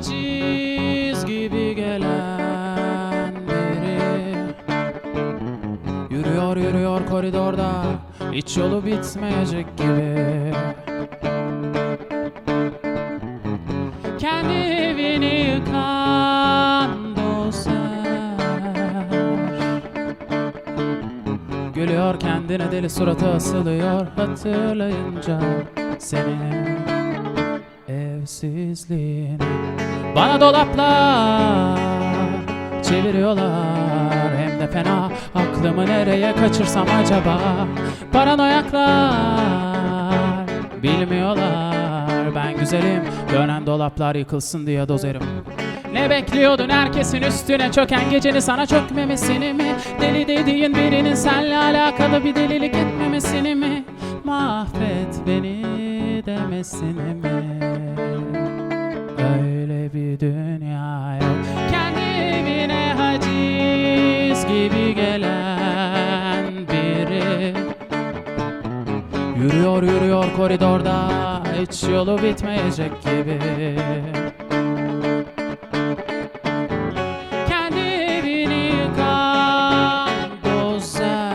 aciz gibi gelen biri. Yürüyor yürüyor koridorda hiç yolu bitmeyecek gibi. Kendi evini yıkan dostlar. Gülüyor kendine deli suratı asılıyor hatırlayınca seni evsizliğini Bana dolaplar çeviriyorlar Hem de fena aklımı nereye kaçırsam acaba Paranoyaklar bilmiyorlar Ben güzelim dönen dolaplar yıkılsın diye dozerim ne bekliyordun herkesin üstüne çöken geceni sana çökmemesini mi? Deli dediğin birinin senle alakalı bir delilik etmemesini mi? Mahvet beni demesini mi? Yürüyor yürüyor koridorda Hiç yolu bitmeyecek gibi. Kendi evini yıkan dozer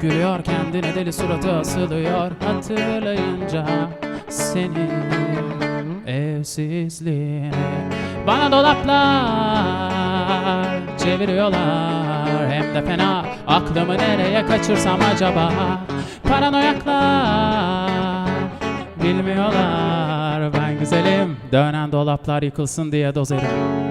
Gülüyor kendine deli suratı asılıyor Hatırlayınca seni evsizliğini Bana dolaplar çeviriyorlar Hem de fena. Aklımı nereye kaçırsam acaba? Paranoyaklar. Bilmiyorlar. Ben güzelim. Dönen dolaplar yıkılsın diye dozerim